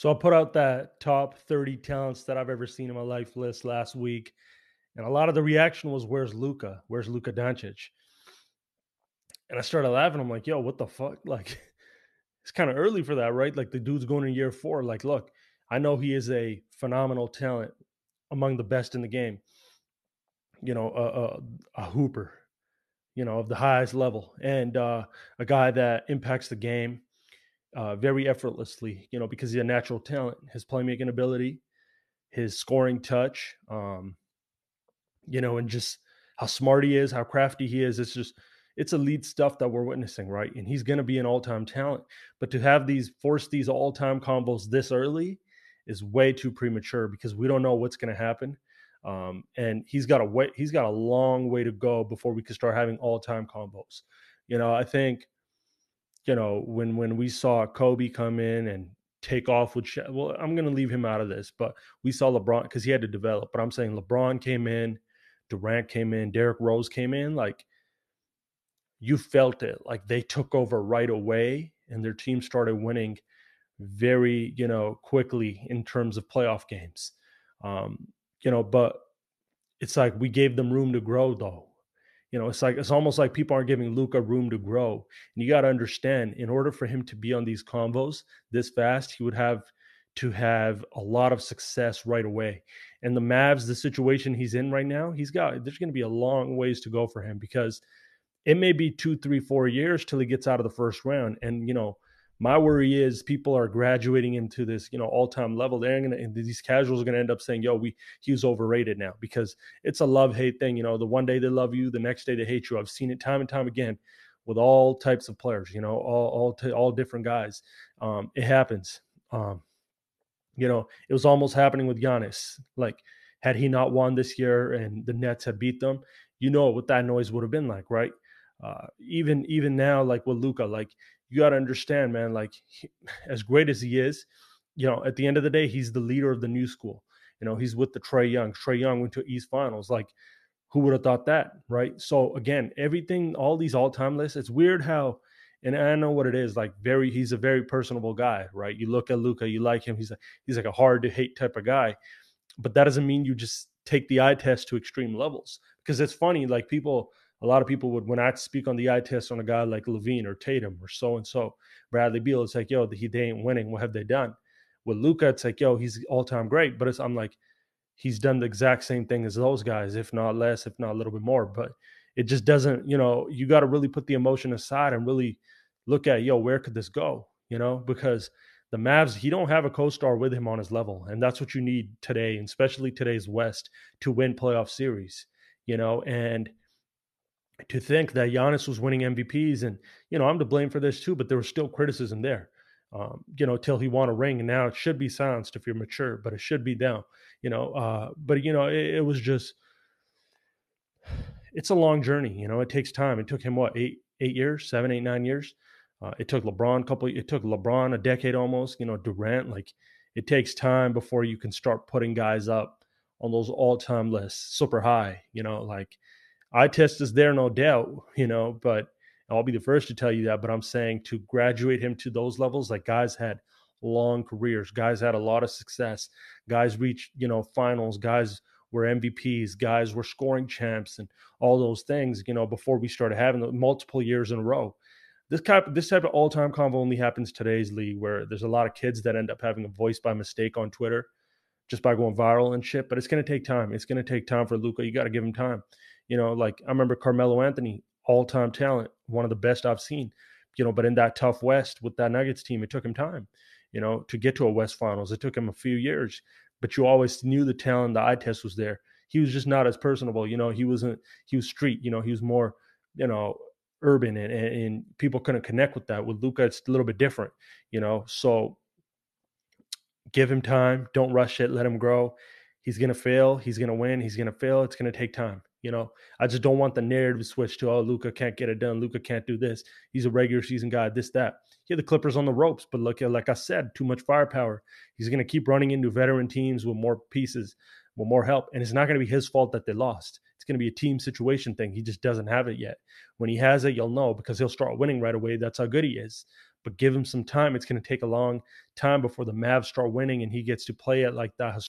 So I put out that top 30 talents that I've ever seen in my life list last week. And a lot of the reaction was, Where's Luka? Where's Luka Doncic? And I started laughing. I'm like, yo, what the fuck? Like, it's kind of early for that, right? Like the dude's going in year four. Like, look, I know he is a phenomenal talent among the best in the game. You know, a, a, a hooper, you know, of the highest level, and uh, a guy that impacts the game uh, very effortlessly, you know, because he's a natural talent. His playmaking ability, his scoring touch, um, you know, and just how smart he is, how crafty he is. It's just, it's elite stuff that we're witnessing, right? And he's going to be an all time talent. But to have these, force these all time combos this early is way too premature because we don't know what's going to happen. Um, and he's got a way, he's got a long way to go before we can start having all time combos. You know, I think you know, when when we saw Kobe come in and take off with Sha- well, I'm going to leave him out of this, but we saw LeBron because he had to develop. But I'm saying LeBron came in, Durant came in, Derrick Rose came in, like you felt it, like they took over right away, and their team started winning very, you know, quickly in terms of playoff games. Um, you know, but it's like we gave them room to grow though you know, it's like it's almost like people aren't giving Luka room to grow. And you got to understand, in order for him to be on these convos this fast, he would have to have a lot of success right away. And the Mavs, the situation he's in right now, he's got there's going to be a long ways to go for him because it may be two, three, four years till he gets out of the first round. And you know, my worry is people are graduating into this, you know, all-time level. They're gonna these casuals are gonna end up saying, "Yo, we he was overrated now," because it's a love-hate thing. You know, the one day they love you, the next day they hate you. I've seen it time and time again with all types of players. You know, all all t- all different guys. Um, it happens. Um, you know, it was almost happening with Giannis. Like, had he not won this year and the Nets had beat them, you know what that noise would have been like, right? Uh, even even now, like with Luka like you got to understand, man, like he, as great as he is, you know, at the end of the day, he's the leader of the new school. You know, he's with the Trae Young. Trae Young went to East Finals. Like, who would have thought that, right? So again, everything, all these all-time lists, it's weird how, and I know what it is. Like, very, he's a very personable guy, right? You look at Luka, you like him. He's a, he's like a hard to hate type of guy, but that doesn't mean you just take the eye test to extreme levels. Because it's funny, like people a lot of people would when I speak on the eye test on a guy like LaVine or Tatum or so and so, Bradley Beal, it's like, yo, he they ain't winning. What have they done? With Luka, it's like, yo, he's all time great, but it's I'm like, he's done the exact same thing as those guys, if not less, if not a little bit more. But it just doesn't, you know, you got to really put the emotion aside and really look at, yo, where could this go? You know, because the Mavs, he don't have a co-star with him on his level, and that's what you need today, and especially today's West, to win playoff series. You know, and to think that Giannis was winning MVPs, and you know I'm to blame for this too, but there was still criticism there. Um, you know, till he won a ring, and now it should be silenced if you're mature, but it should be down. You know, uh, but you know it, it, was just it's a long journey. You know, it takes time. It took him what eight eight years, seven, eight, nine years. Uh, it took LeBron a couple. It took LeBron a decade almost. You know, Durant. Like it takes time before you can start putting guys up on those all time lists super high. You know, like eye test is there, no doubt, you know, but I'll be the first to tell you that. But I'm saying to graduate him to those levels, like guys had long careers, guys had a lot of success, guys reached, you know, finals, guys were MVPs, guys were scoring champs, and all those things, you know, before we started having multiple years in a row. This type, this type of all-time convo only happens today's league, where there's a lot of kids that end up having a voice by mistake on Twitter, just by going viral and shit. But it's going to take time. It's going to take time for Luka. You got to give him time. You know, like I remember Carmelo Anthony, all time talent, one of the best I've seen. You know, but in that tough West with that Nuggets team, it took him time, you know, to get to a West Finals. It took him a few years, but you always knew the talent, the eye test was there. He was just not as personable, you know. He wasn't. He was street, you know. He was more, you know, urban, and, and people couldn't connect with that. With Luka, it's a little bit different, you know. So give him time. Don't rush it. Let him grow. He's gonna fail. He's gonna win. He's gonna fail. It's gonna take time. You know, I just don't want the narrative switch to oh Luka can't get it done. Luka can't do this. He's a regular season guy. This that. He had the Clippers on the ropes, but look, at like I said, too much firepower. He's going to keep running into veteran teams with more pieces, with more help, and it's not going to be his fault that they lost. It's going to be a team situation thing. He just doesn't have it yet. When he has it, you'll know because he'll start winning right away. That's how good he is. but give him some time. It's going to take a long time before the Mavs start winning and he gets to play it like the